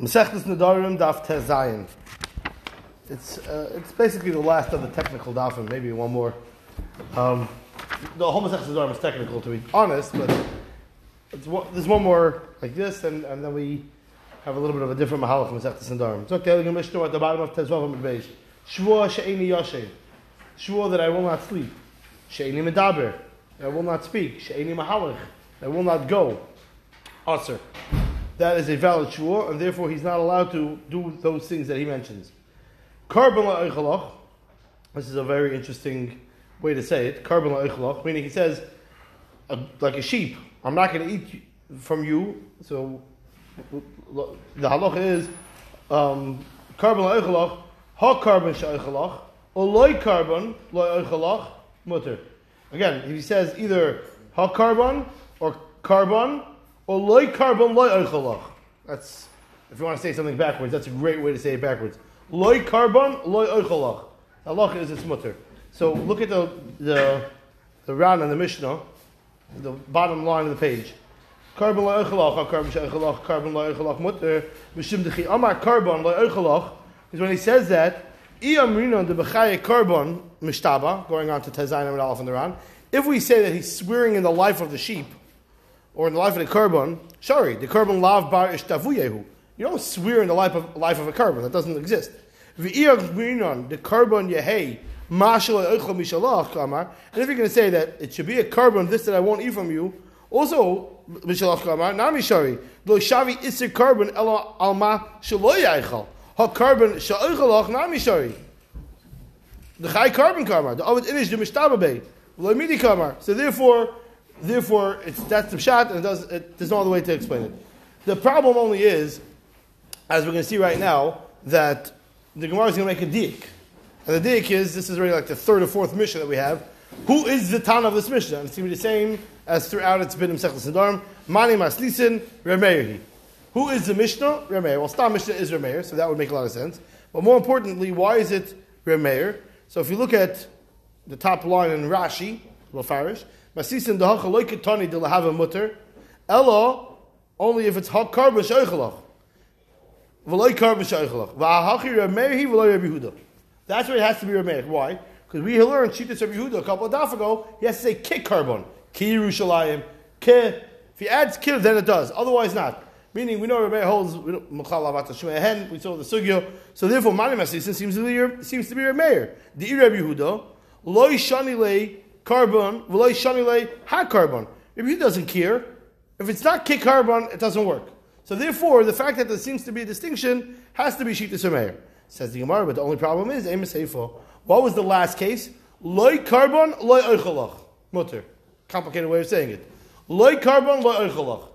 Masechtas Nadarim Daf Tezayin. It's uh, it's basically the last of the technical dafim. Maybe one more. Um, the whole Masechtas Nadarim is technical to be honest, but one, there's one more like this, and, and then we have a little bit of a different mahalach Masechtas Nadarim. So. We're Mishnah at the bottom of Tezvav and Beis. Shvua she'eni yashem. Shvua that I will not sleep. She'eni medaber. I will not speak. She'eni mahalach. I will not go. Aser that is a valid shua, and therefore he's not allowed to do those things that he mentions. Korban la'eichalach, this is a very interesting way to say it. Korban la'eichalach, meaning he says, like a sheep, I'm not going to eat from you. So the halacha is, um, korban la'eichalach, ha korban sha'eichalach, loy korban la'eichalach, mutter. Again, he says either ha korban or korban or loy korban loy oichalach. That's if you want to say something backwards, that's a great way to say it backwards. Loy korban loy oichalach. Allah is its mutter. So look at the the the Ran and the Mishnah, the bottom line of the page. Korban loy oichalach, korban sheichalach, korban loy oichalach mutter. Mishim dechi amar korban loy oichalach is when he says that. i Iyamrino de bechaye korban mishtaba, going on to Tezayin and Aleph and the Ran. If we say that he's swearing in the life of the sheep, or in the life of the korban, sorry, the korban lav bar ishtavuyehu. You don't swear in the life of, life of a korban, that doesn't exist. The korban yehei, and if you're going to say that it should be a korban, this that I won't eat from you, also, mishalach kamar, nami shari, lo shavi isir korban ela alma shaloy yaichal. Ha korban sha'oichalach nami shari. The chai korban kamar, the avid inish the mishtababay, lo midi kamar. So therefore, Therefore, it's, that's the shot, and it does, it, there's no other way to explain it. The problem only is, as we're going to see right now, that the Gemara is going to make a dik. And the dik is, this is already like the third or fourth mission that we have. Who is the Tan of this mission? And it's going to be the same as throughout its been in Sechel Sidarim. Mani Maslisin, Remeirhi. Who is the Mishnah? Remeir. Well, Stam Mishnah is Remeir, so that would make a lot of sense. But more importantly, why is it Remeir? So if you look at the top line in Rashi, Lafarish, Masisin dahacha loy ketani de lahava mutter. Ella only if it's hak karba shoichalach. V'loy karba shoichalach. V'ahachi ramehi v'loy Rabbi Huda. That's why it has to be ramehi. Why? Because we learned Shitas Rabbi Huda a couple of daf ago. He has to say kik korban. Ki Yerushalayim. Ki. If he adds ki, then it does. Otherwise, not. Meaning, we know Rabbi holds hen. We saw the sugyo. So therefore, Mani Masisin seems to be seems to be Rameir. The Rabbi Huda loy shani lei korban, v'loy shanile ha korban. If he doesn't care, if it's not kick korban, it doesn't work. So therefore, the fact that there seems to be a distinction has to be shita semeir. Says the Gemara, but the only problem is emes What was the last case? Loy korban, loy oichalach. Mutter. Complicated way of saying it. Loy korban, loy oichalach.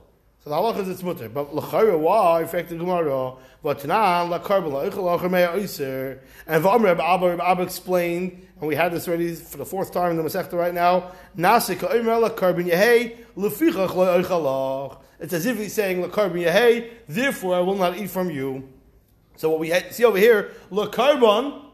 So the halach is it's mutter. But l'chayra, why? Fact the Gemara. V'tanan la korban la oichalach mei oiser. And v'amr Abba Abba explained and we had this already for the fourth time in the Masechta right now. Nasik la korban yehei lefichach lo oichalach. It's as if he's saying la korban yehei, therefore I will not eat from you. So what we see over here, la korban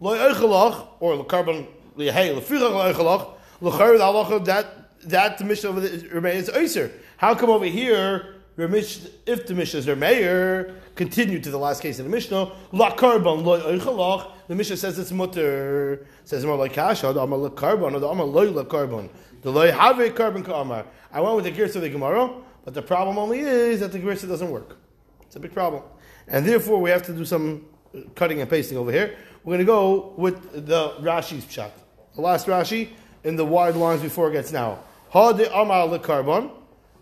lo oichalach, or la korban yehei lefichach lo oichalach, la korban that that the of the remains oiser. How come over here? If the Mishnah is mayor, continue to the last case in the Mishnah, la korban lo oichalach, the Mishnah says it's mutter. Says more like kasha. The amar korban or the amar loy korban. The loy have a korban ka I went with the gears of the Gemara, but the problem only is that the gears doesn't work. It's a big problem, and therefore we have to do some uh, cutting and pasting over here. We're going to go with the Rashi's shot. The last Rashi in the wide lines before it gets now. Ha de amar le korban,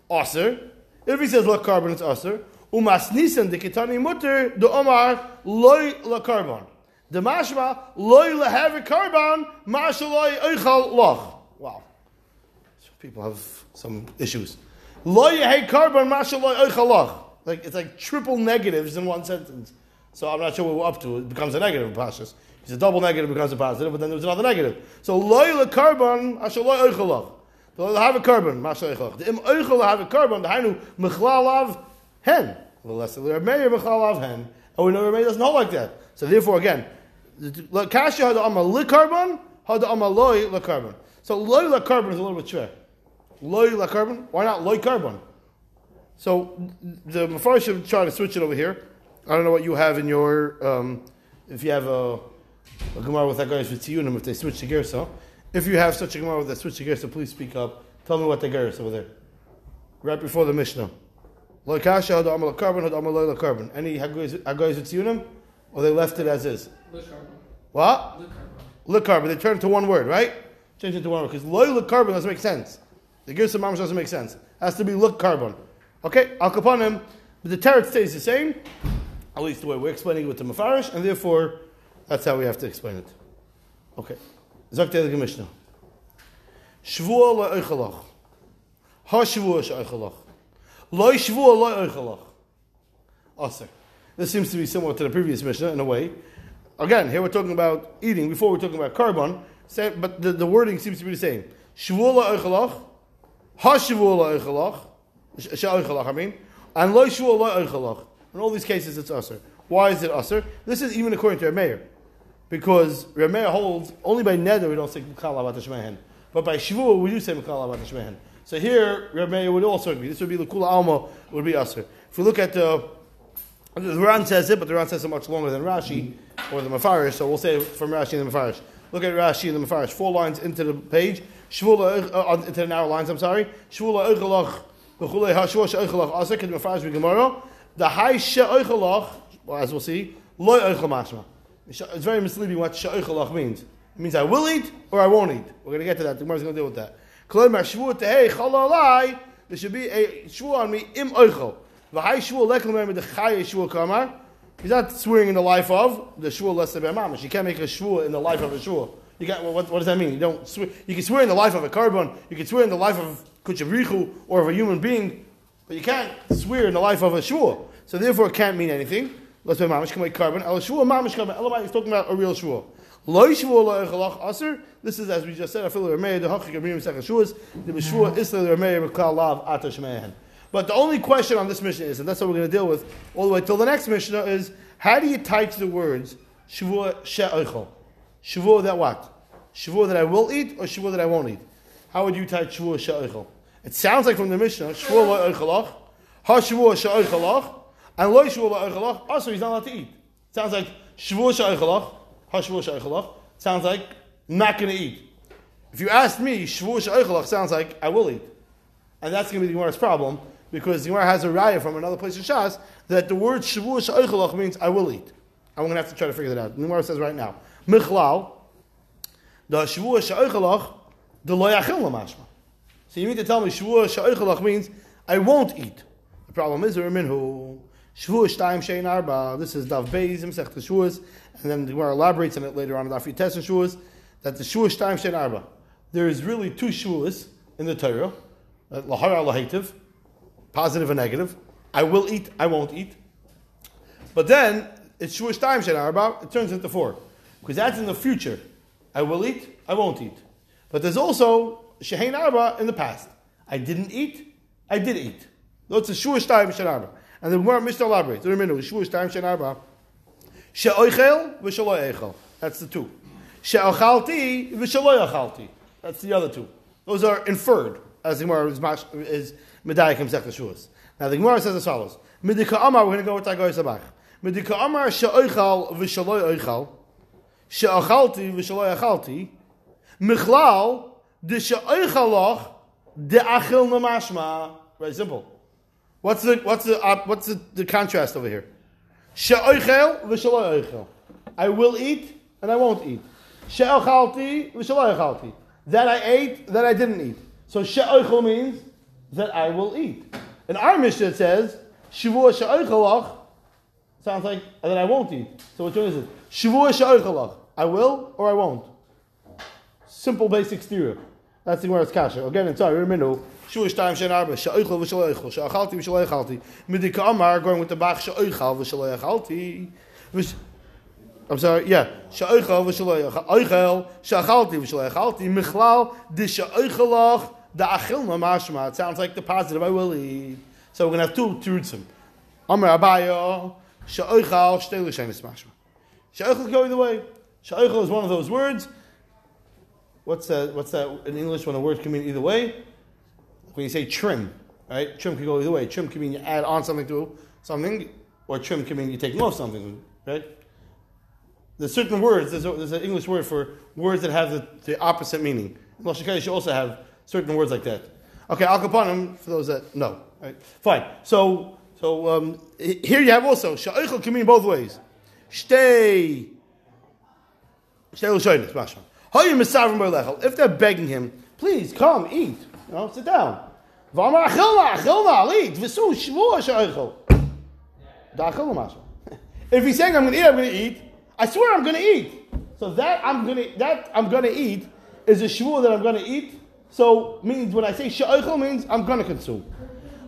aser. If he says le korban, it's aser. Umas nisan de kitani mutter the amar loy le korban. The mashma loy lehaver karban mashaloi oichal loch. Wow, people have some issues. Loy hey karban mashaloi oichal loch. Like it's like triple negatives in one sentence. So I'm not sure what we're up to. It becomes a negative passus. It's a double negative becomes a positive, but then there's another negative. So loy le karban mashaloi oichal loch. The have a korban, mashaloi oichal. The im oichal have a korban. The hainu mechlalav hen. The lesser the Meir mechlalav hen. And we know Rebbe doesn't hold like that. So therefore, again, Kasha had amma li korban, had amma loy la korban. So loy la korban is a little bit shver. Loy la korban. Why not loy korban? So the Mepharshim try to switch it over here, I don't know what you have in your, um, if you have a, a Gemara with that guy's Vitziyunim, if they switch to Gersa. If you have such a Gemara with that switch to so please speak up. Tell me what the Gersa over there. Right before the Mishnah. Lo kasha had amal korban had amal korban. Any hagoyes Vitziyunim? Or they left it as is? What? Look korban. Look korban. They turned it to one word, right? Change it to one word. Because loy korban doesn't make sense. The Gersa Mamash doesn't make sense. It has to be look korban. Okay? Al Kapanim, but the Teretz stays the same. At least the way we're explaining it with the Mefarish, and therefore that's how we have to explain it. Okay. Zok the Mishnah. Shvuah le'oichalach. Ha shvuah she'oichalach. Lo shvuah le'oichalach. Aser. This seems to be similar to the previous Mishnah in a way. Again, here we're talking about eating. Before we're talking about korban, but the, the wording seems to be the same. Shvuah le'oichalach. Ha shvuah le'oichalach. She'oichalach, I mean. And lo shvuah le'oichalach. In all these cases, it's usher. Why is it usher? This is even according to Rameir. Because Rameir holds, only by neder we don't say Mikal Avat Shmehen. But by Shavuot we do say Mikal Avat Shmehen. So here, Rameir would also agree. This would be the Kula Alma, would be usher. If we look at the, the Ran says it, but the Ran says it much longer than Rashi or the Mefarish, so we'll say from Rashi and the Mefarish. Look at Rashi and the Mefarish. Four lines into the page. Shvula, uh, uh, into the narrow lines, I'm sorry. Shvula Eichelach, Bechulei HaShua She'eichelach Aser, Kid Mefarish Gemara. The high she'oichalach, as we'll see, loy oichal mashma. It's very misleading what she'oichalach means. It means I will eat or I won't eat. We're going to get to that. The going to deal with that. There should be a shvuah on me im oichal. V'hai lekel the. He's not swearing in the life of the shvuah less than mamash. You can't make a shvuah in the life of a shvuah. You got what, what does that mean? You don't swear. You can swear in the life of a korban. You can swear in the life of kuchabrichu or of a human being. But you can't swear in the life of a shua. So therefore it can't mean anything. Let's say mamish make korban. El shua mamish korban. Elamai is talking about a real shua. Lo shua lo echalach aser. This is as we just said. I feel the remei the hachik abrim second shuas. The shua isla remei mekal lav atash mehen. But the only question on this mission is, and that's what we're going to deal with all the way till the next mission is, how do you tie to the words shavua she'oichel? Shavua that what? Shavua that I will eat or shavua that I won't eat? How would you tie shavua she'oichel? It sounds like from the Mishnah, Shvuah lo oichalach, ha Shvuah she'oichalach, and loy Shvuah lo oichalach, also ah, he's not allowed to eat. Sounds like Shvuah she'oichalach, ha Shvuah she'oichalach, sounds like not going to eat. If you ask me, Shvuah she'oichalach sounds like I will eat. And that's going to be the Gemara's problem, because the Gemara has a raya from another place in Shas, that the word Shvuah she'oichalach means I will eat. I'm going to have to try to figure that out. The Gemara says right now, Michlal, the Shvuah she'oichalach, the lo yachil mashma. So you mean to tell me Shavuot Sha'ichalach means I won't eat. The problem is we're minhu. Shavuot Shtaim Shein Arba. This is Dav Beis Sech the Shavuos, and then the Gemara elaborates on it later on in Daf Yites Shavuos that the Shavuot Shtaim Shein Arba. There is really two Shavuos in the Torah. Uh, Lahara Lahativ, positive and negative. I will eat. I won't eat. But then it's Shavuot Shtaim Shein Arba. It turns into four because that's in the future. I will eat. I won't eat. But there's also Shehein Arba in the past. I didn't eat, I did eat. That's a Shua Shtayim Shen Arba. And the Gemara Mishnah elaborates. The Reminu, Shua Shtayim Shen Arba. She'oichel v'shelo eichel. That's the two. She'ochalti v'shelo ochalti. That's the other two. Those are inferred, as the Gemara is, is Medayik Shuas. Now the Gemara says as follows. Midika Amar, we're going to go with Tagoy Sabach. Midika Amar she'oichal v'shelo oichal. She'ochalti v'shelo ochalti. Michlal the she'oichalach the achil namashma. Very simple. What's the what's the uh, what's the, the contrast over here? I will eat and I won't eat. She'ochalti That I ate, that I didn't eat. So she'oichel means that I will eat. In our Mishnah it says shavua she'oichalach sounds like that I won't eat. So which one is it? Shavua she'oichalach. I will or I won't. Simple basic stereo. That's the Gemara's kasha. Again, it's sorry, remember, Shuish time shen arba, she'oichel v'shelo eichel, she'achalti. Midika Amar, going with the Bach, she'oichal v'shelo eichalti. I'm sorry, yeah. She'oichel v'shelo eichel, she'achalti michlal, di she'oichelach, the achilna mashma. It sounds like the positive, I will eat. So we're going to have two terutzim. Amar abayo, she'oichal, shtei l'shenis mashma. She'oichel can go either way. She'oichel is one of those words What's that? What's that in English when a word can mean either way? When you say trim, right? Trim can go either way. Trim can mean you add on something to something. or trim can mean you take off something, right? There's certain words, there's, a, there's an English word for words that have the, the opposite meaning. Lashon Kodesh also have certain words like that. Okay, Al Kapanim, for those that know. Right? Fine. So, so um, here you have also, Sha'oichel can mean both ways. Lashonis, Mashma. If they're begging him, please come, eat. You know, sit down. If he's saying I'm going to eat, I'm going to eat. I swear I'm going to eat. So that I'm going to that I'm going to eat is a shvur that I'm going to eat. So means when I say sha'oichel means I'm going to consume.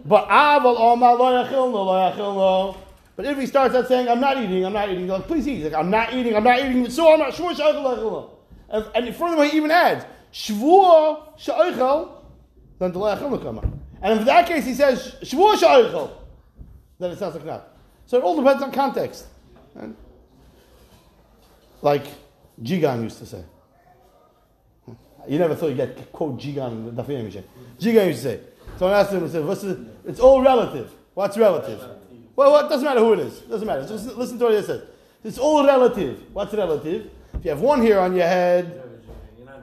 But aval omar lo yachilno lo yachilno. But if he starts out saying I'm not eating, I'm not eating, like please eat. He's like I'm not eating, I'm not eating. So I'm not shvur sha'oichel lo And, and furthermore, he even adds shvur sha'oichel. Then the lo yachilno come And in that case, he says shvur sha'oichel. Then it sounds like that. So it all depends on context. Right? Like Jigan used to say. You never thought you'd get quote Jigan in the Dafim Jigan used to say. Someone asked him and said, What's the, it's all relative. What's relative? Well, well, it doesn't matter who it is. It doesn't matter. Just listen to what he says. It's all relative. What's relative? If you have one hair on your head,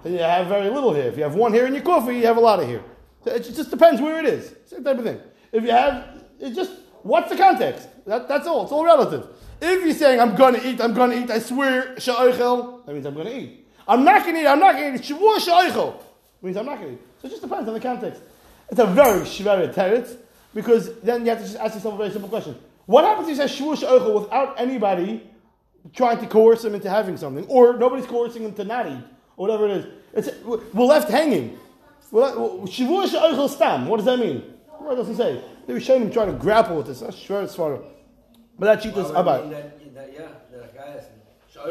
you have very little hair. If you have one hair in your coffee, you have a lot of hair. It just depends where it is. Same type of thing. If you have, it just, what's the context? That, that's all. It's all relative. If you're saying, I'm going to eat, I'm going to eat, I swear, sha'oichel, that means I'm going to eat. I'm not going to eat, I'm not going to eat, shavua sha'oichel, means I'm not going to eat. So it just depends on the context. It's a very shver teretz, because then you have to just ask yourself a very simple question. What happens if you say shavua sha'oichel without anybody trying to coerce him into having something, or nobody's coercing him to not eat, or whatever it is? It's, we're left shavua sha'oichel stam, what does that mean? What does it say? They were showing him trying to grapple with this. That's shver tzvara. But that cheat is about.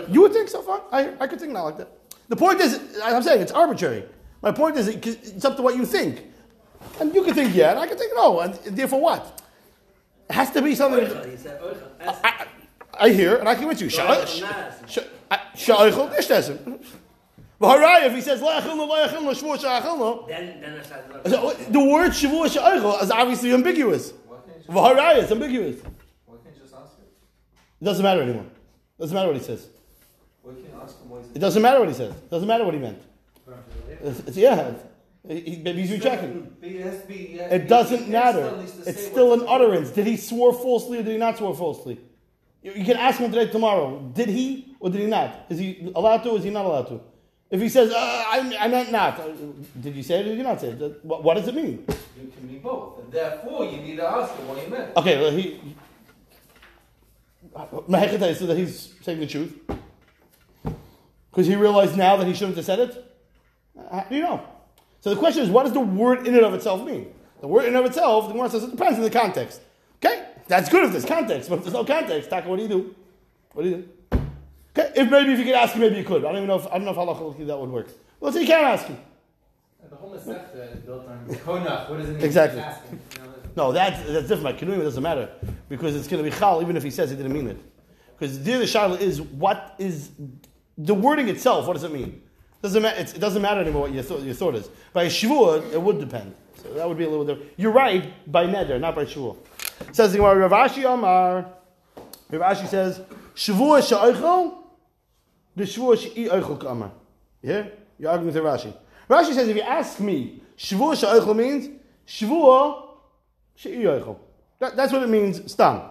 You would think so far? I, I could think not like that. The point is, I'm saying it's arbitrary. My point is, it's up to what you think. And you could think yeah, and I can think no. And therefore, what? It has to be something. I, I, hear, and I can with you. Sha'oichel nishtesim. If he says then, then the word shavua sha'oichel is obviously ambiguous. V'haraya, it's ambiguous. It doesn't matter anymore. It doesn't matter what he says. It doesn't matter what he says. It doesn't matter what he meant. It's, it's, yeah, he, maybe he's rechecking. It doesn't matter. It's still an utterance. Did he swear falsely or did he not swear falsely? You, you can ask him today, tomorrow. Did he or did he not? Is he allowed to or is he not allowed to? If he says, uh, I, I meant not, uh, did you say it or did you not say it? What, what does it mean? You can mean both. And therefore, you need to ask him what he meant. Okay, well, he, Mahekata so that he's saying the truth. Because he realized now that he shouldn't have said it. How do you know? So the question is, what does the word in and of itself mean? The word in and of itself, the Gemara says it depends on the context. Okay, that's good if there's context, but if there's no context, Taka, what do you do? What do you do? Okay, if maybe if you could ask him, maybe you could. I don't even know if I don't know if halachically that would work. Well, so you can't ask him. Uh, the whole is built on konach. What does it mean? Exactly. No, that's, that's different. By it doesn't matter because it's going to be chal even if he says he didn't mean it. Because the shaila is what is the wording itself. What does it mean? Doesn't matter. It doesn't matter anymore what your, th- your thought is. By shvua, it would depend. So that would be a little different. You're right by neder, not by shvua. Says the Gemara, Rav Ashi Amar. Rav Ashi says shvua she'oichel, the shvua she'i oichel kamar. Yeah, you're arguing with Rashi. Rashi says if you ask me, shvua she'oichel means shvua that, that's what it means, stam.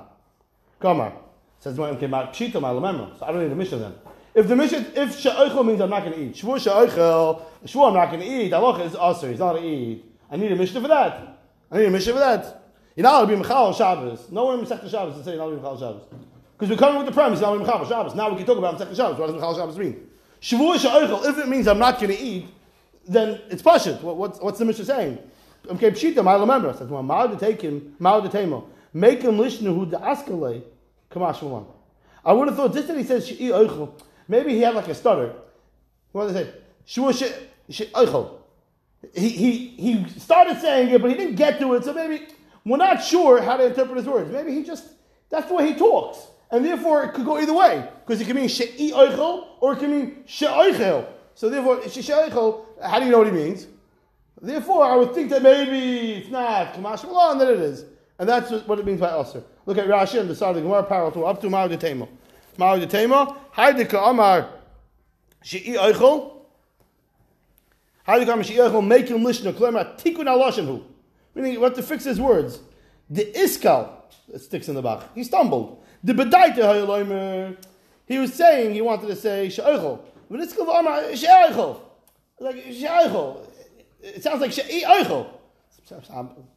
Kamar. Says the okay, Pshita, Malamemra. So I don't need a Mishnah then. If the Mishnah, if Sha'oichel means I'm not going to eat, Shvur Sha'oichel, Shvur I'm not going to eat, Allah is oh, Aser, he's not going to eat. I need a Mishnah for that. I need a Mishnah for that. Not allowed to be Mechal Shabbos. Nowhere in Masech Shabbos to say you're not allowed to be Mechal Shabbos. Because we're coming with the premise, to be Mechal Shabbos. Now we can talk about Masech Shabbos. What does Mechal Shabbos mean? Shvur Sha'oichel, if it means I'm not going to eat, then it's Pashit. What, what's, what's the Mishnah saying? Okay, pshita, I remember. Says, well, ma'od take him, ma'od temo. Make him listen who the askale, kamash. I would have thought just that he says she'i oichel. Maybe he had like a stutter. What did they say? Shua she'i oichel. He, he, he started saying it, but he didn't get to it, so maybe we're not sure how to interpret his words. Maybe he just, that's the way he talks. And therefore, it could go either way. Because it can mean she'i oichel, or it can mean she'oichel. So therefore, she'oichel, how do you know what he means? Therefore, I would think that maybe it's not Kamash Malon, that it is. And that's what it means by Aser. Look at Rashi and the side of the Gemara parallel up to Ma'od Tema. Ma'od Tema, Haidika Amar She'i Eichel. Haidika Amar She'i Eichel, make him lishna, Klemar Tikun Aloshin Hu. Meaning, what to fix his words. The Iskal, it sticks in the back. He stumbled. The Bedaita Hayaloimer, he was saying, he wanted to say She'eichel. But Iskal Amar She'eichel. Like She'eichel. It sounds like She'i Eichel.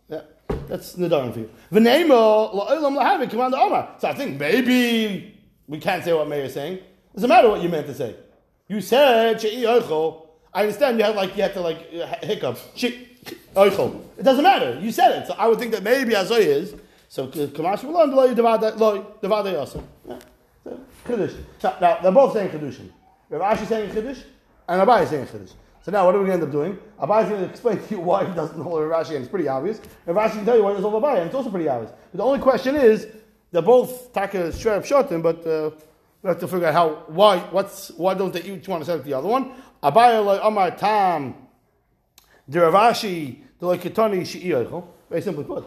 Yeah, that's Nadarim for you. V'neimo la'olam lahavik command Omar. So I think maybe we can't say what Meir is saying. It Doesn't matter what you meant to say. You said she'i oichel. I understand you had like you had to like hiccup. She. It doesn't matter. You said it. So I would think that maybe Azoy is. So Kamash Malon lo devada yosem. Chiddush. So now they're both saying Chiddushin. Rav Ashi saying Chiddush and Abai is saying Chiddush. So now what are we going to end up doing? Abai is going to explain to you why he doesn't hold Rashi, and it's pretty obvious. And Rashi can tell you why he doesn't hold Abai, and it's also pretty obvious. But the only question is, they're both Taka Shreb Shotim, but uh, we have to figure out how, why, what's, why don't they each want to set up the other one? Abai like Amar Tam, the Ravashi, the like Ketani She'i Eichel. Very simply put.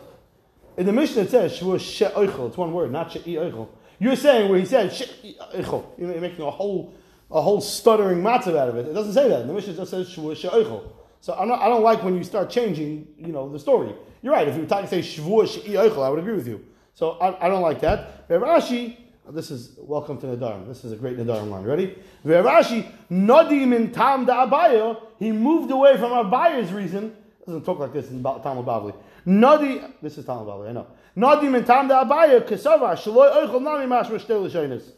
In the Mishnah it says Shvu She Eichel. It's one word, not She'i Eichel. You're saying where he said She'i Eichel. You're making a whole a whole stuttering matzav out of it. It doesn't say that. The Mishnah just says Shvu She'oichel. So not, I don't like when you start changing, you know, the story. You're right. If you were talking to say Shvu She'oichel, I would agree with you. So I, I don't like that. Rashi, this is welcome to Nadarim. This is a great Nadarim line. Ready? Rashi, Nadim in Tam da he moved away from Abaya's reason. Doesn't talk like this in Talmud Bavli. Nadi, this is Talmud Bavli, I know. Nadim in Tam da Abaya, Kesava, Shaloi Oichel Nami Mashma Shtel L'Shoinis.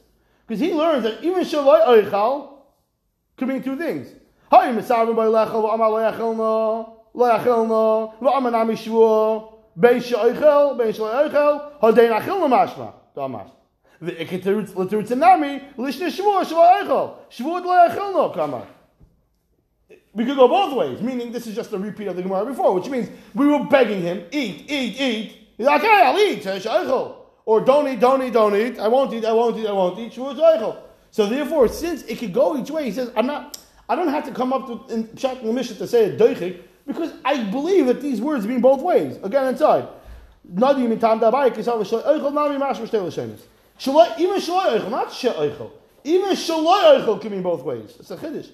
Because he learns that even Shaloi Oichal could mean two things. Hay Misavim by Lechel, V'amar Lo Yachelna, Lo Yachelna, V'amar Nami Shua, Bein Sh'oichel, Bein Shaloi Oichel, Hodein Achilna Mashma, Damash. L'tirutz Nami, Lishne Shua, Shaloi Oichel, Shua Lo Yachelna, Kamar. We could go both ways, meaning this is just a repeat of the Gemara before, which means we were begging him, eat, eat, eat. He's like, okay, I'll eat, uh, Or don't eat, don't eat, don't eat. I won't eat, I won't eat, I won't eat. So therefore, since it could go each way, he says, I'm not, I don't have to come up with in Pshat the to say a doichik, because I believe that these words mean both ways. Again, inside. Nadi mitam dabai even oichel, not she'oichel. Even can mean both ways. It's a chiddush.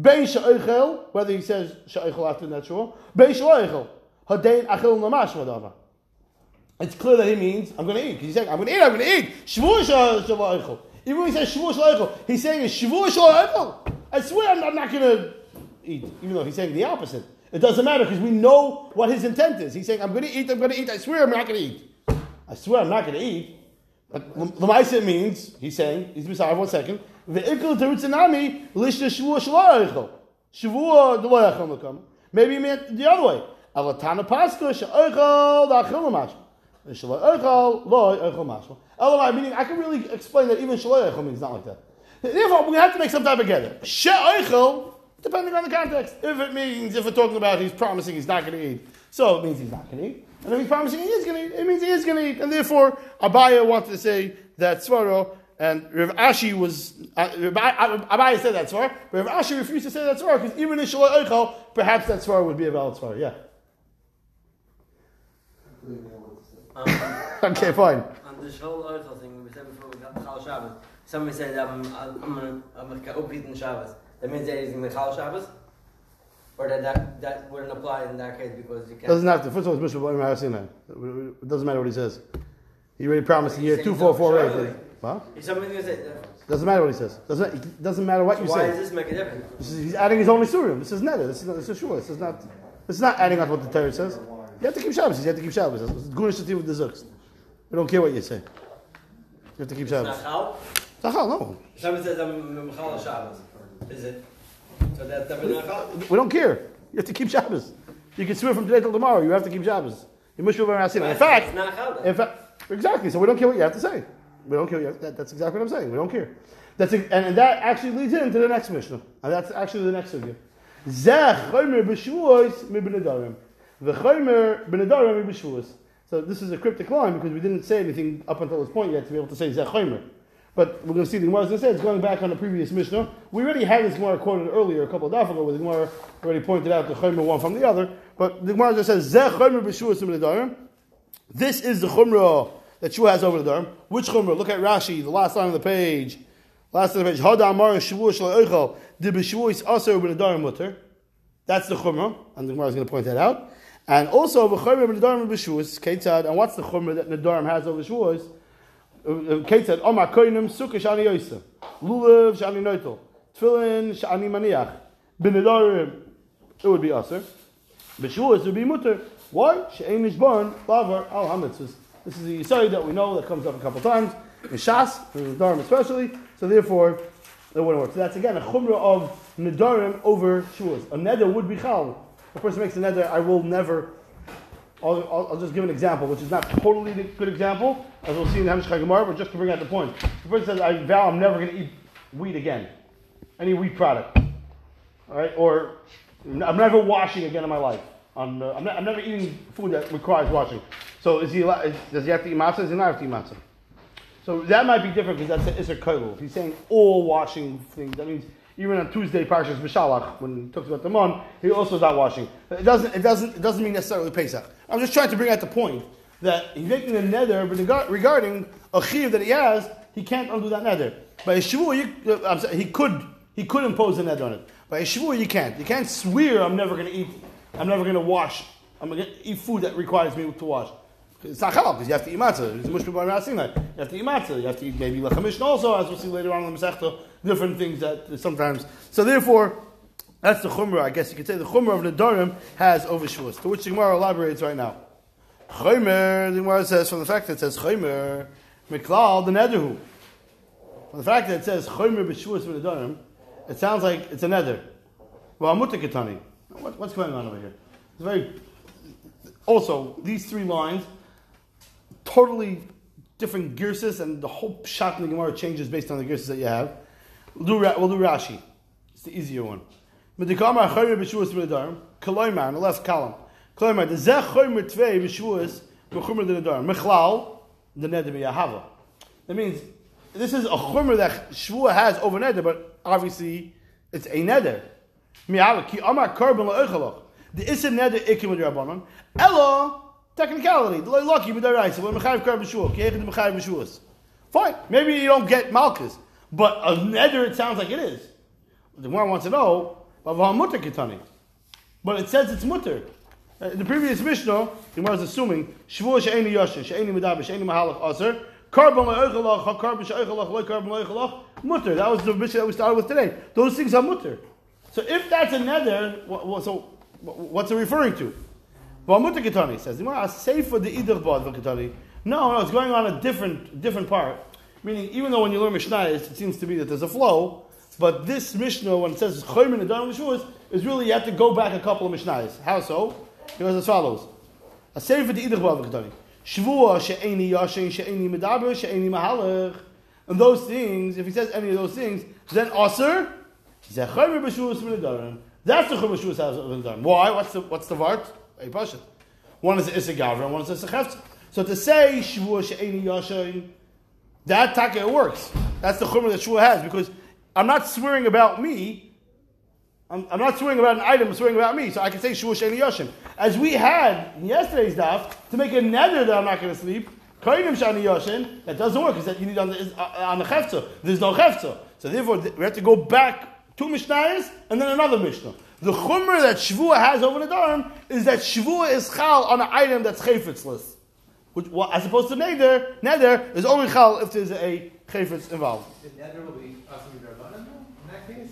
Bein she'oichel, whether he says she'oichel after that shvua, bein she'oichel. Hadein achil namash v'dava. It's clear that he means, I'm going to eat. He's saying, I'm going to eat, I'm going to eat. Shvua she'oichel. Even when he says shvua she'oichel, he's saying it's shvua she'oichel. I swear I'm I'm not going to eat, even though he's saying the opposite. It doesn't matter because we know what his intent is. He's saying, I'm going to eat, I'm going to eat. I swear I'm not going to eat. I swear I'm not going to eat. Lamaisa means, he's saying, he's beside one second, Ve'ikul terutzinami lishna shavua shaloyachel. Shavua deloyachel mekam. Maybe he meant the other way. Alatana paska sha'oichel da'achil lamash. Shaloyachel loyachel mashma. Elamai, meaning I can really explain that even shaloyachel means not like that. Therefore, to have to make some type of together. She'oichel, depending on the context. If it means, if we're talking about he's promising he's not going to eat, so it means he's not going to eat. And if he's promising he is going to eat, it means he is going to eat. And therefore, Abaya wanted to say that Svaro, and Rav Ashi was, uh, Abaya said that Svaro, but Rav Ashi refused to say that Svaro, because even in Shaloi Oichel, perhaps that Svaro would be a valid Svaro. Yeah. Um, Okay, fine. on this whole Eichel thing, we said before we got Chal Shabbos, somebody said, um, I'm, I'm, I'm going to in Shabbos. That means that he's going to Chal Shabbos? Or that, that that wouldn't apply in that case because you can't. Doesn't have to. First of all, it's Mishra B'Omer Harasim. It doesn't matter what he says. He already promised He's year saying 2448. Shabbos. What? Is somebody to say? Doesn't matter what he says. Doesn't, doesn't matter what So you why say. Why does this make a difference? Is, he's adding his own Isurim. This is neder. This is not, this is sure. This is not. This is not adding on what the Torah says. You have to keep Shabbos. You have to keep Shabbos. It's Shati with the Zuks. We don't care what you say. You have to keep It's Shabbos. not Chal? Zachal, no. Somebody says I'm Shabbos. Is it? So that's definitely not We don't care. You have to keep Shabbos. You can swear from today till tomorrow. You have to keep Shabbos. You must be over In fact, in fact, exactly. So we don't care what you have to say. We don't care. What you have, that, that's exactly what I'm saying. We don't care. That's a, and, and that actually leads into the next Mishnah. And that's actually the next sugya. Zech chomer b'shuos mibnadarim. V'chomer b'nadarim b'shuos. So this is a cryptic line because we didn't say anything up until this point yet to be able to say Zech chomer. But we're going to see the Gemara going to say it's going back on the previous Mishnah. We already had this Gemara quoted earlier a couple of days ago, where the Gemara already pointed out the Chomer one from the other. But the Gemara just says Zeh Chomer b'shuas Nedarim. This is the Chumrah that Shua has over the Dharm. Which Chumrah? Look at Rashi, the last line of the page. Last line of the page. Hada Amar Shavua Shalai Eichel. The b'shuas Aser b'Nedarim Mutter. That's the Chumrah, and the Gemara is going to point that out. And also, v'chomer b'Nedarim b'shuas Ketzad. And what's the Chumrah that the Nedarim has over Shuas? Ketzad Omar Koinim Sukkah Shani Yoisa. Lulav Shani Noitel. Tefillin Shani Maniach. B'Nedarim, it would be Aser. Eh? B'shuas it would be Mutter. Why? She'ein Nishbarn Lavar Al Hamitzvahs. This is the Yisai that we know that comes up a couple times in Shas, in the Dharm especially. So therefore, it wouldn't work. So that's again a chumrah of nedarim over shuas. A neder would be chal. A person makes a neder, I will never. I'll, I'll, I'll just give an example, which is not totally the good example, as we'll see in Hamish Gemara, but just to bring out the point. The person says, I vow I'm never going to eat wheat again, any wheat product, all right, or I'm never washing again in my life. I'm, uh, I'm, I'm never eating food that requires washing. So is he is, does he have to eat matzah? Does he not have to eat matzah? So that might be different because that's the Isser Koilul. If he's saying all washing things, that means even on Tuesday, Parshas Mishalach, when he talks about the mon, he also is not washing. It doesn't, it doesn't, it doesn't mean necessarily Pesach. I'm just trying to bring out the point that he's making a nether but regarding a chiv that he has, he can't undo that nether. A shavua, uh, he could, he could impose a nether on it. By shavua, you can't. You can't swear I'm never going to eat, I'm never going to wash, I'm going to eat food that requires me to wash. It's not halal because you have to eat matzah. It's mushkil by that. You have to eat matzah. You have to eat maybe lachamish also, as we'll see later on in the Masechta, different things that sometimes. So therefore, that's the chumrah. I guess you could say the chumrah of the Darim has over Shavuos, to which the Gemara elaborates right now. Chaymer, the Gemara says from the fact that it says chaymer, miklal the nederhu. From the fact that it says chaymer b'shuas with the Darim, it sounds like it's a neder. Well, mutakatani. What, what's going on over here? It's very. Also, these three lines totally different girses, and the whole shot in the Gemara changes based on the girses that you have. We'll do, we'll do Rashi. It's the easier one. Medikama chaymer b'shuas v'nedarim. Kaloimar, the left column. Kaloimar, the zeh chaymer tvei b'shuas v'chumr v'nedarim. Mechlal, the neder b'yahava. That means, this is a chumr that Shvua has over neder, but obviously it's a neder. Mi'ala, ki amar korban la'oichalach. The isa neder ikim v'drabanan. Elo, Technicality, the lucky midaraisa. When mechayiv kar b'shuah, kiechet mechayiv b'shuas. Fine, maybe you don't get malchus, but a neder it sounds like it is. The one wants to know, but it says it's mutter. Uh, in the previous Mishnah, the Gemara is assuming shvuah she'eni yoshin, she'eni medaber, she'eni mahalach aser, korban le'oichalach, korban she'oichalach, le korban le'oichalach, mutter. That was the Mishnah that we started with today. Those things are mutter. So if that's a neder, so what's it referring to? V'amuta Ketani says, for the idach bad v'ketani. No, no, it's going on a different different part. Meaning, even though when you learn Mishnah, it seems to be that there's a flow, but this Mishnah, when it says Chaymin and Don is really you have to go back a couple of Mishnahs. How so? It Because as follows: A for the idach bad v'ketani. Shvua she'eni yashin she'eni medaber she'eni mahalach. And those things, if he says any of those things, then aser zechaymer b'shuas v'nedarim. That's the chumah shuas v'nedarim. Why? What's the what's the vart? A. One is Gavra and one is Issa Chefza. So to say Shavua She'eni Yashayin, that taka works. That's the chumrah that Shua has because I'm not swearing about me. I'm, I'm, not swearing about an item. I'm swearing about me. So I can say Shua She'eni Yashin. As we had in yesterday's daf to make a nether that I'm not going to sleep. Kainim Shani Yashin. That doesn't work because that you need on the uh, on the chefza. There's no chefza. So therefore we have to go back two mishnayos and then another mishnah. The chumrah that Shavua has over the Dharm is that Shavua is chal on an item that's chayfitzless. Which, well, as opposed to neder, neder is only chal if there's a chayfitz involved. The neder will be Asim in that case?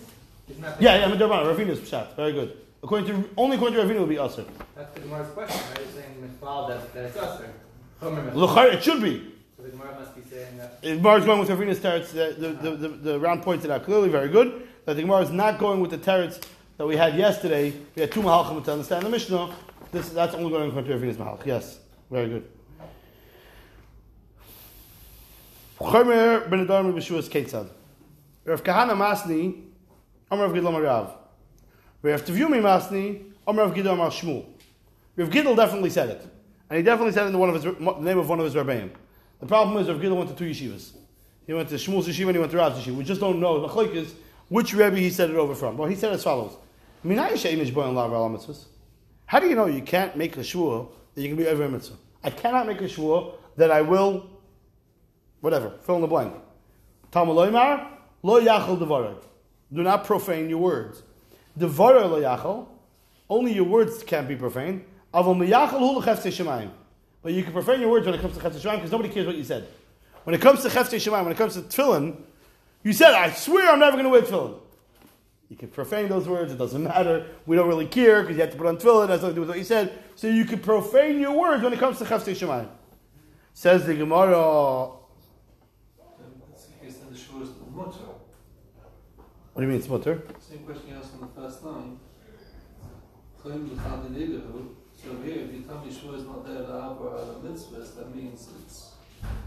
Yeah, yeah, Midrabana, Ravina's pshat. Very good. According to, only according to Ravina will be Aser. That's the Gemara's question, right? You're saying Mifal that, that it's Aser. It should be. So the Gemara must be saying that. The Gemara is going with Ravina's teretz. The, the, the, the, round pointed out clearly, very good. That the Gemara is not going with the teretz that we had yesterday, we had two Mahalchim to understand the Mishnah. This, that's only going to come to Ravinas Mahalch. Yes, very good. Rav Kahana Masni, Amar Rav Gidl Rav. Rav Tevyumi Masni, Amar Rav Gidl Amar Shmuel. Rav Gidl definitely said it. And he definitely said it in the, one of his, the name of one of his Rabbeim. The problem is Rav Gidl went to two yeshivas. He went to Shmuel's yeshiva and he went to Rav's yeshiva. We just don't know is which Rebbe he said it over from. Well, he said as follows: How do you know you can't make a shvua that you can be over a mitzvah? I cannot make a shvua that I will, whatever, fill in the blank. Talmud loymar lo yachol devaray. Do not profane your words. Devaray lo yachol. Only your words can't be profaned. Aval miyachol hu shemayim. But you can profane your words when it comes to chefte shemayim because nobody cares what you said. When it comes to chefte shemayim, when it comes to tefillin, you said, "I swear I'm never going to wear tefillin." You can profane those words; it doesn't matter. We don't really care because you have to put on tefillin. It has nothing to do with what you said. So you can profane your words when it comes to chefte shemayim. Says the Gemara. What do you mean it's mutter? Same question you asked on the first line. So here, if you tell me Shua is not there, the Abba mitzvahs, that means it's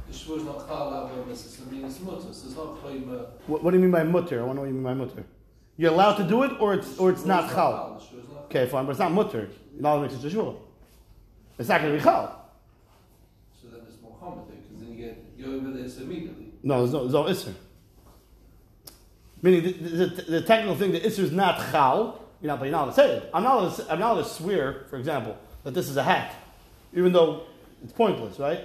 the Shua is not Chal Abba mitzvahs, it means it's mutter. So it's not Chayim. Uh, what, what do you mean by mutter? I want to know what you mean by mutter. You're allowed to do it, or it's or it's not Chal. Okay, fine, but it's not mutter. You're not allowed to make Shua. It's not going to be Chal. So then it's more common because then you get over this immediately. No, there's no, there's no Isser. Meaning the, the, the, technical thing, the Isser is not Chal. You're not, but you're not allowed to say it. I'm not allowed to, I'm not allowed to swear, for example, that this is a hat, even though it's pointless, right?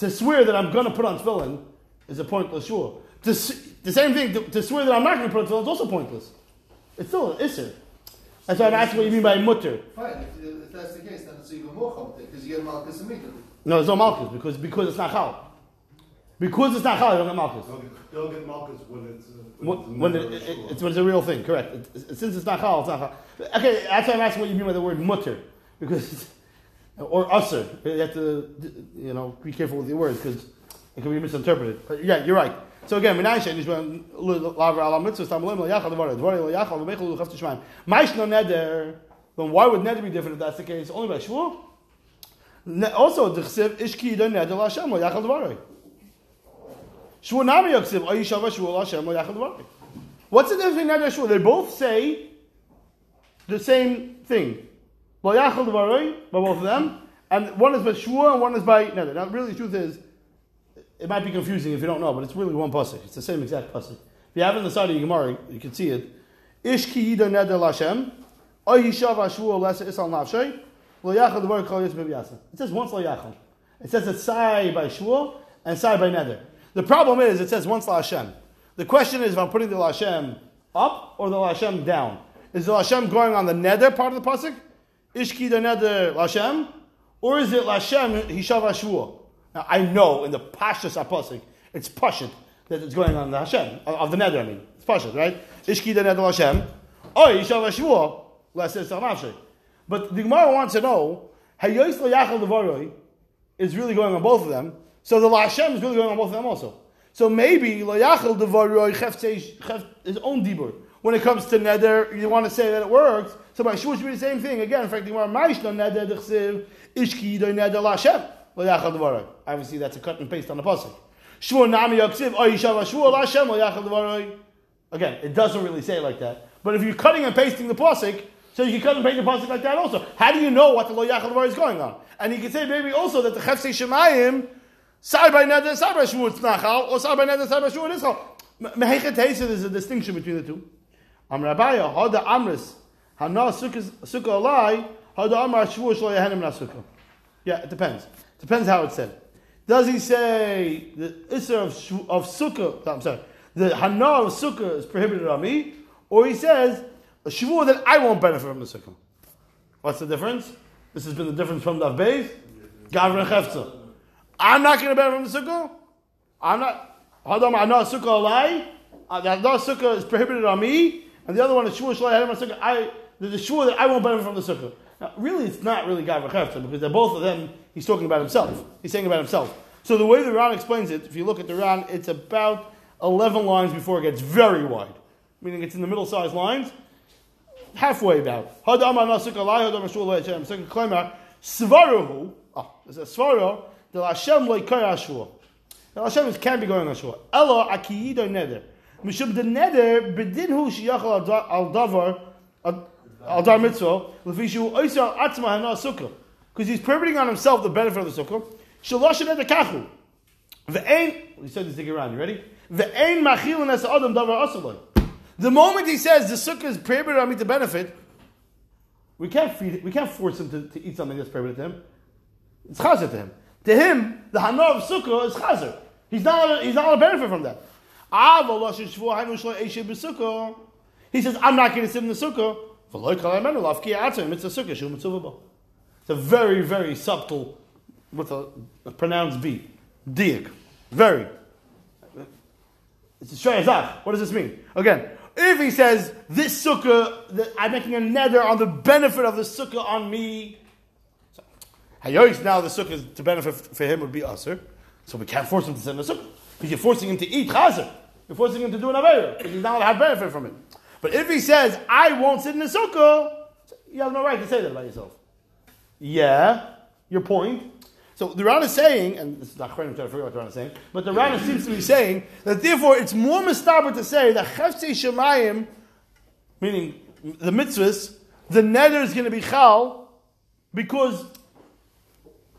To swear that I'm going to put on tefillin is a pointless shua. To, the same thing, to, to, swear that I'm not going to put on tefillin is also pointless. It's still an Isser. That's why I'm asking what you mean by mutter. Fine, if, if that's the case, then it's even more complicated because you get malchus immediately. No, there's no malchus because, because it's not chal. Because it's not chal, you don't get malchus. They'll get malchus when it's. Uh, when, when it, it, it's when it's a real thing, correct. It, since it's not chal, it's not chal. Okay, that's why I'm asking what you mean by the word mutter. Because, or usser. You have to, you know, be careful with your words because it can be misinterpreted. But yeah, you're right. So again, Menashe Nishban Lavar Ala Mitzvah Stam Lim Yachal Devar Dvar Yachal V'Mechel Luchaf Tishmaim. Maish no neder. Then why would neder be different if that's the case? Only by Shvuah. Also, the Chsiv Ishki Yidon Neder LaShem Nami LaShem. What's the difference between neder and Shvuah? They both say the same thing. Lo Yachal Devar by both of them, and one is by Shvuah and one is by neder. Now, really, the truth is it might be confusing if you don't know, but it's really one pasuk. It's the same exact pasuk. If you have it in the side of your Gemara, you can see it. Ish ki yida neder lashem, oy yishav ashua lesa isal nafshay, lo yachal devar kol. It says once lo yachal. It says it's sai by shua and sai by neder. The problem is it says once The question is if I'm putting the la Hashem up or the la Hashem down. Is the la Hashem going on the neder part of the pasuk? Ish ki yida neder lashem, or is it lashem hishav? Now I know in the Pashas Apostle, it's Pashit that it's going on the Hashem, of the Nether, I mean. It's Pashit, right? Ishki the Nether Hashem. Oh, Yishav Hashua, less is But the Gemara wants to know, Hayois Yachal Devaroi is really going on both of them, so the Hashem is really going on both of them also. So maybe Devaroi Chef his own Dibur. When it comes to Nether, you want to say that it works. So by Shua should be the same thing. Again, in fact, the Gemara Maishna Nether Dechsiv Ishki Nether Lashem. Obviously, that's a cut and paste on the pasuk. Again, it doesn't really say it like that. But if you're cutting and pasting the pasuk, so you can cut and paste the pasuk like that also. How do you know what the lo yachal is going on? And you can say maybe also that the chefsei shemayim side by neder side by shvu it's nachal, or side by neder side by shvu it is chal. Mehechet there's a distinction between the two. Am Rabaya hada amris hana sukkah alai hada amar shvu shlo yahenim nasukkah. Yeah, it depends. Depends how it's said. Does he say the Isser of, of Sukkah, I'm sorry, the Hana of Sukkah is prohibited on me, or he says a Shavua that I won't benefit from the Sukkah? What's the difference? This has been the difference from the Beis. Gavra. I'm not going to benefit from the Sukkah. I'm not. Hold on, I Hana Sukkah Alai. Uh, the Hana Sukkah is prohibited on me, and the other one is Shavua Shalai Hadam Sukkah. I, the, the Shavua that I won't benefit from the Sukkah. Now, really, it's not really Gavra Chefza because they're both of them he's talking about himself. He's saying about himself. So the way the Ran explains it, if you look at the Ran, it's about 11 lines before it gets very wide, meaning it's in the middle sized lines, halfway about. Svaruhu, ah, there's a Svaru, the Hashem loikay Ashua. The Hashem can be going Ashua. Ella akiyido neder. Mishum the neder bedinhu shiyachal al davar al dar mitzvah, lefishu oisar atzma hana sukkah because he's prohibiting on himself the benefit of the sukkah. Shaloshin kachu. Ve'ein, we said this thing around, you ready? Ve'ein machilin es adam davar asaloi. The moment he says the sukkah is prohibited on me to benefit, we can't feed, we can't force him to, to eat something that's prohibited to him. It's chazer to him. To him, the hana of sukkah is chazer. He's not, he's not to benefit from that. He says, I'm not going to sit in the sukkah. It's a very, very subtle, with a, a pronounced B. Diak. Very. It's a shayazach. What does this mean? Again, if he says, this sukkah, I'm making a nether on the benefit of the sukkah on me, so, now the sukkah to benefit for him would be usher, so we can't force him to send the sukkah. Because you're forcing him to eat chazer. You're forcing him to do an because he's not allowed to have benefit from it. But if he says, I won't sit in the sukkah, you have no right to say that about yourself. Yeah, your point. So the Ran is saying, and this is not trying to figure out what the Ran is saying, but the Ran seems to be saying that therefore it's more mistaber to say that cheftzei shemayim, meaning the mitzvahs, the nether is going to be chal because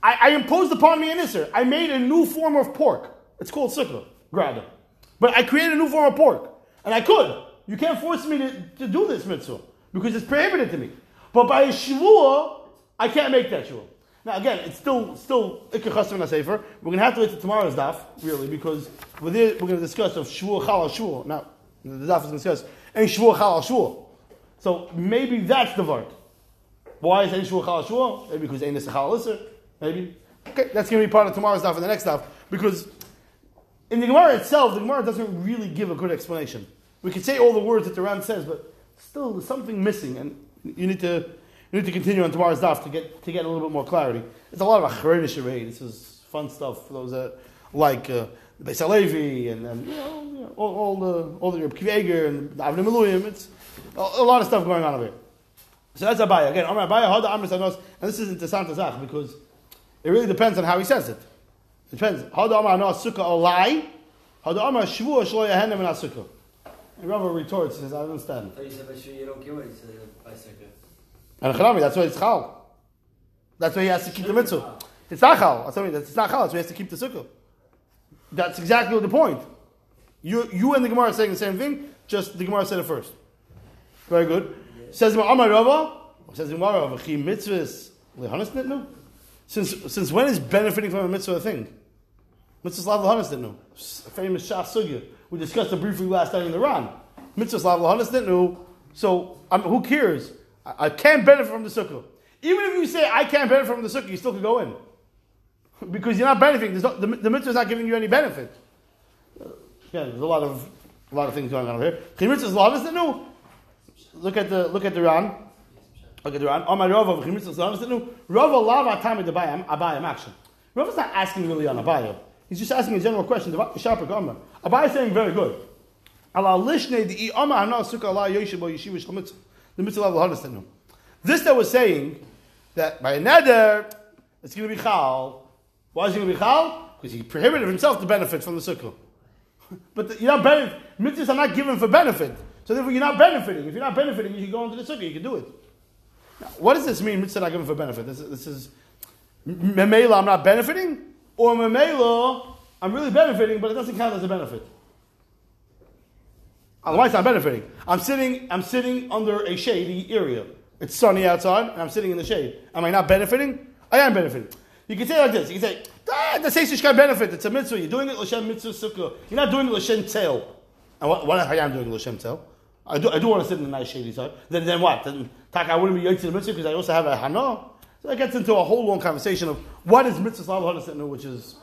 I, I imposed upon me an isser. I made a new form of pork. It's called sukkah, grada. But I created a new form of pork. And I could. You can't force me to, to do this mitzvah because it's prohibited to me. But by a shvuah, I can't make that shvuah. Now again, it's still still ikar chasam and sefer. We're gonna have to wait till tomorrow's daf, really, because we're, there, we're gonna discuss of shvuah chal al shvuah. Now the daf is gonna discuss any shvuah chal al shvuah. So maybe that's the vart. Why is any shvuah chal al shvuah? Maybe because ain't chal isser. Maybe. Okay, that's gonna be part of tomorrow's daf and the next daf because in the Gemara itself, the Gemara doesn't really give a good explanation. We could say all the words that the Ran says, but still there's something missing, and you need to you need to continue on tomorrow's daf to get to get a little bit more clarity. It's a lot of achronish array. This is fun stuff for those that like uh, Beis Halevi and, and you know, all, all the all the Reb Kiva and Avnei Miluyim. It's a, a lot of stuff going on over here. So that's Abaya again. Amar Abaya Hada Amr Sanos, and this is interessant Zach because it really depends on how he says it. It depends. Hada Amar No Sukkah Olai, Hada Amar Shvua Shlo Yahenem and Sukkah. And Rava retorts, says, I don't understand. I you said by sure you don't care what he said by sukkah. And Chanami, that's why it's chal. That's why he has to keep the mitzvah. It's not chal. That's mean. It's not chal. That's why he has to keep the sukkah. That's exactly the point. You, you and the Gemara are saying the same thing, just the Gemara said it first. Very good. Says Amar Rava, says Gemara, V'chi mitzvahs lehanas nitnu? Since, since when is benefiting from a mitzvah a thing? Mitzvahs lav lehanas nitnu. Famous Shas Sugya. We discussed it briefly last night in the Ran. Mitzvahs lav nitnu. So, um, who cares? I, I can't benefit from the sukkah. Even if you say I can't benefit from the sukkah, you still can go in. Because you're not benefiting. No, the, the mitzvah is not giving you any benefit. Yeah, there's a lot of a lot of things going on over here. Chimitzvahs lav is new. Look at the look at the Ran. Look at the Ran. Amar Rava v'chimitzvahs lav is new. Rava lav atami debayam abayam action. Rava's not asking really on a Abaya. He's just asking a general question. Abaya is saying very good. The mitzvah hadastenu. This that was saying that by a neder it's going to be chal. Why is it going to be chal? Because he prohibited himself to benefit from the sukkah. But the, you're not benefit. Mitzvahs are not given for benefit. So therefore, you're not benefiting. If you're not benefiting, you can go into the sukkah. You can do it. Now, what does this mean? Mitzvah not given for benefit. This, is- this is memela. I'm not benefiting, or memela. I'm really benefiting, but it doesn't count as a benefit. Otherwise, I'm benefiting. I'm sitting. I'm sitting under a shady area. It's sunny outside, and I'm sitting in the shade. Am I not benefiting? I am benefiting. You can say like this. You can say, ah, the Seish benefit. It's a mitzvah. You're doing it l'shem mitzvah sukkah. You're not doing it l'shem tel. And what, what I am doing l'shem tel. I do, I do want to sit in a nice shady side. Then, then what? Then, I wouldn't be yotzei the mitzvah because I also have a hana. So it gets into a whole long conversation of what is mitzvah hadasitnu, which is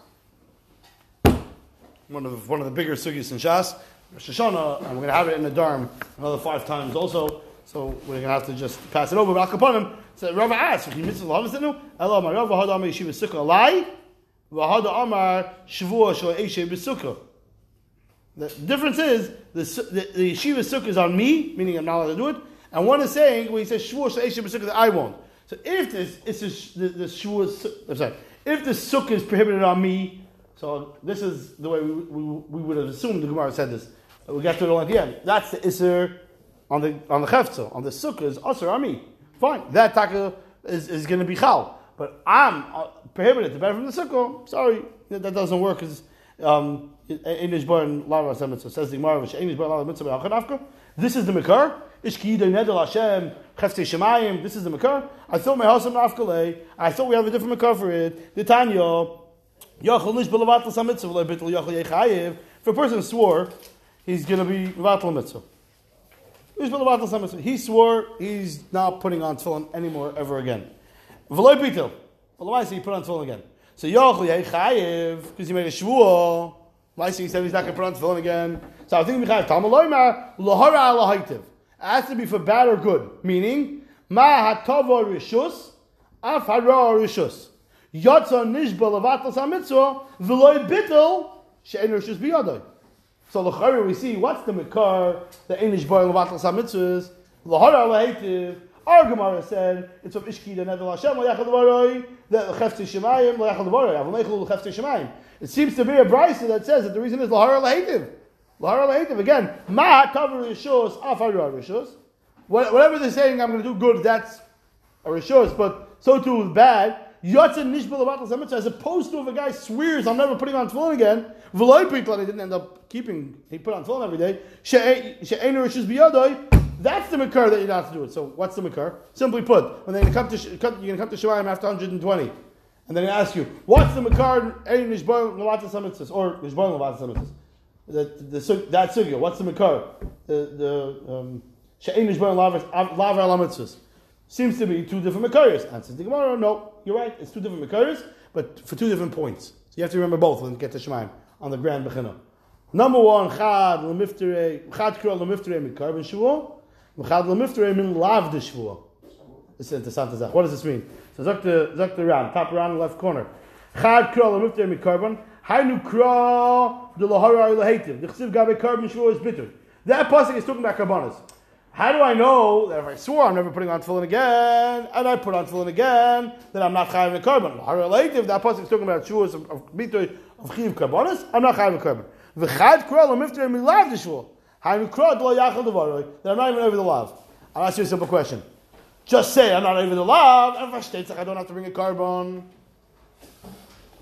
one of the, one of the bigger sugyas in Shas, Rosh and we're going to have it in the Dharm another five times also. So we're going to have to just pass it over. But Akaponim, so Rava asks, "He mitzvah lahavasinu, Elo Amar Rava Hada Amar Yeshiva Sukkah Alai, V'Hada Amar Shavua Shal Eshe B'Sukkah." The difference is the, the, the Yeshiva Sukkah is on me, meaning I'm not allowed to do it, and one is saying when he says Shavua Shal B'Sukkah that I won't. So if this it's a, the, the su- I'm sorry, if the Sukkah is prohibited on me, so this is the way we, we, we would have assumed the Gemara said this. We got to it all at the end. That's the Isser on the on the Chefza. On the Sukkah is Asr on me. Fine. That taka is, is going to be Chal. But I'm uh, prohibited to benefit from the Sukkah. Sorry, that, that doesn't work as, Um, Einish born Lara Mitzvah says the Gemara, Einish born Lara Mitzvah. This is the Makar. Ishki Nedel Hashem Chefte Shemayim. This is the Makar. I thought my house in Nafkale. I thought we have a different Makar for it. The Tanya. Yachal Nish Belavatl Samitzvah Lebitul Yachal Yechayev. If a person swore, he's going to be Vatl Mitzvah. He swore he's not putting on tefillin anymore ever again. V'loy. Well, why he put on tefillin again? So Yachal Yechayev because he made a shvuah. He said he's not going to on tefillin again? So I think we have Tamaloyma Lahara Lahaitiv. It has to be for bad or good. Meaning, Ma Hatava Rishus, Af Hara Rishus. Yotza Nishba Levatal Samitzvah, V'loy Bittel, She'en Rishus Biyadai. So Lachari we see, what's the Makar, the Enish Boy Levatal Samitzvahs, Lahara Lahaitiv, our Gemara said it's of Ishki the Nedel Hashem the Chefti Shemayim L'Yachal Devaroi Avameichel Chefti Shemayim. It seems to be a brisa that says that the reason is Lahara Lahitiv. Lahara Lahitiv again. Ma cover Rishos Afar Rishos. Whatever they're saying, I'm going to do good. That's a Rishos, but so too with bad. Yotzin Nishbel Abatal as opposed to if a guy swears I'm never putting on tefillin again. V'loy Pitlan he didn't end up keeping. He put on tefillin every day. She'ein Rishos Biyadoi. That's the makar that you have to do it. So what's the makar? Simply put, when they come to you're going to come to Shemaim after 120, and then they ask you, what's the makar? Ein nishbar levata samitzis or nishbar levata samitzis. That sugya. What's the makar? The um, she'ein nishbar lava alamitzis. Seems to be two different makaris. Answers the Gemara. No, you're right. It's two different makaris, but for two different points. So you have to remember both when you get to Shemaim on the grand bechina. Number one, chad lemiftere chad kro lemiftere mikar ben shul. This is interessant Zach. What does this mean? So zok the zok the round, top round, left corner. Chad kro lemiftere min korban. Hainu kro de lahara lehetiv. The chsiv gabe korban shvua is bitter. That pasuk is talking about korbanos. How do I know that if I swore I'm never putting on tefillin again, and I put on tefillin again, then I'm not chayiv in korban? Lahara lehetiv. That pasuk is talking about shuas of bitter of chiv korbanos. I'm not chayiv in korban. V'chad kro lemiftere min lav de shvua. I'm not even over the love. I'll ask you a simple question. Just say I'm not over the love, and if I I don't have to bring a korban.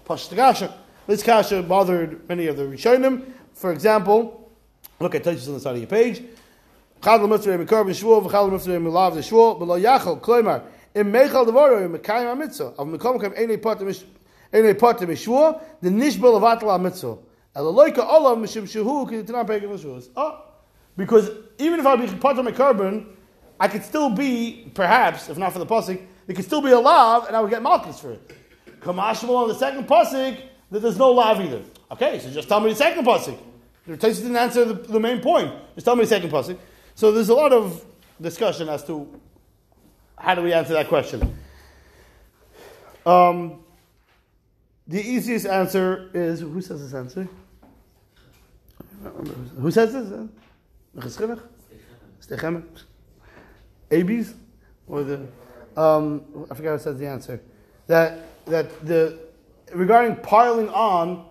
Pashtagashak. This kasha bothered many of the Rishonim. For example, look at touches on the side of your page. Chad l'mitzvah korban shvul, v'chad l'mitzvah lav the shvul, but lo yachal, kloimar, im meichal devoro, im mekayim ha-mitzvah, av mekom kam enei patim mishvul, the nishbel avatal ha-mitzvah. Elaloika olam mishim shehu, ki t'nam pegim ha-shvul. Oh, because even if I be part of my korban, I could still be, perhaps, if not for the pasuk, there could still be a lav, and I would get malchus for it. Kamashmal on the second pasuk that there's no lav either. Okay, so just tell me the second pasuk. The Taisa didn't answer the, the, main point. Just tell me the second pasuk. So there's a lot of discussion as to how do we answer that question. Um, the easiest answer is who says this answer? Who says this? Mechaschinach? Stechemach? Abis? Or the, um, I forgot who says the answer. That, that the, regarding piling on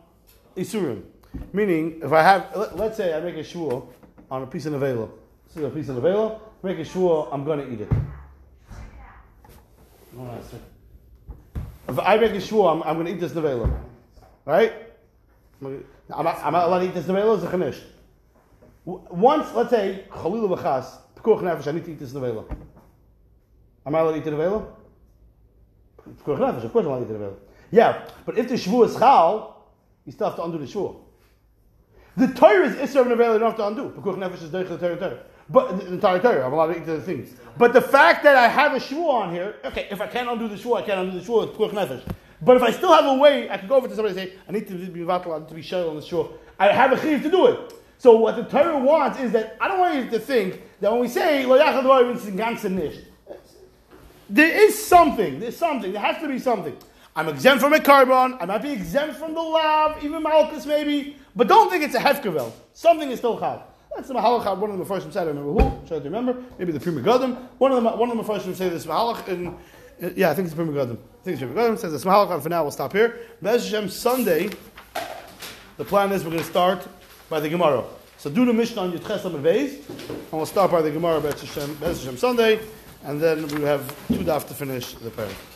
Isurim, meaning if I have, let, us say I make a shul on a piece of nevela. This is a piece of nevela. Make a shul, I'm going to eat it. No answer. If I make a shul, I'm, I'm going to eat this nevela. Right? I'm not, I'm not allowed to eat this nevela, it's a chanish. Once, let's say, Chalil v'chas, Pekuach Nefesh, I need to eat this nevela. Am I allowed to eat the nevela? Pekuach Nefesh, of course I'm allowed to eat the nevela. Yeah, but if the shvu is chal, you still have to undo the shvu. The Torah is Isra of nevela, you don't have to undo. Pekuach Nefesh is Deich the Torah Torah. But the entire Torah, I'm allowed to eat the things. But the fact that I have a shvu on here, okay, if I can't undo the shvu, I can't undo the shvu, it's Pekuach Nefesh. But if I still have a way, I can go over to somebody and say, I need to be vatal, I need to be shayl on the shvu. I have a chiv to do it. So what the Torah wants is that I don't want you to think that when we say. There is something. There's something. There has to be something. I'm exempt from a korban. I might be exempt from the lav, even malchus maybe. But don't think it's a hefkevel. Something is still chav. That's the mahalach. One of the first said. I remember who. Try to remember. Maybe the Pri Megadim. One of the one of the first say this mahalach. And uh, yeah, I think it's the Pri Megadim. I think it's Pri Megadim says this mahalach. For now, we'll stop here. Bez Sunday. The plan is we're going to start by the Gemara. So do the Mishnah on Yudches and Beis, and we'll start by the Gemara Bez Hashem, Sunday, and then we have two daf to finish the parak.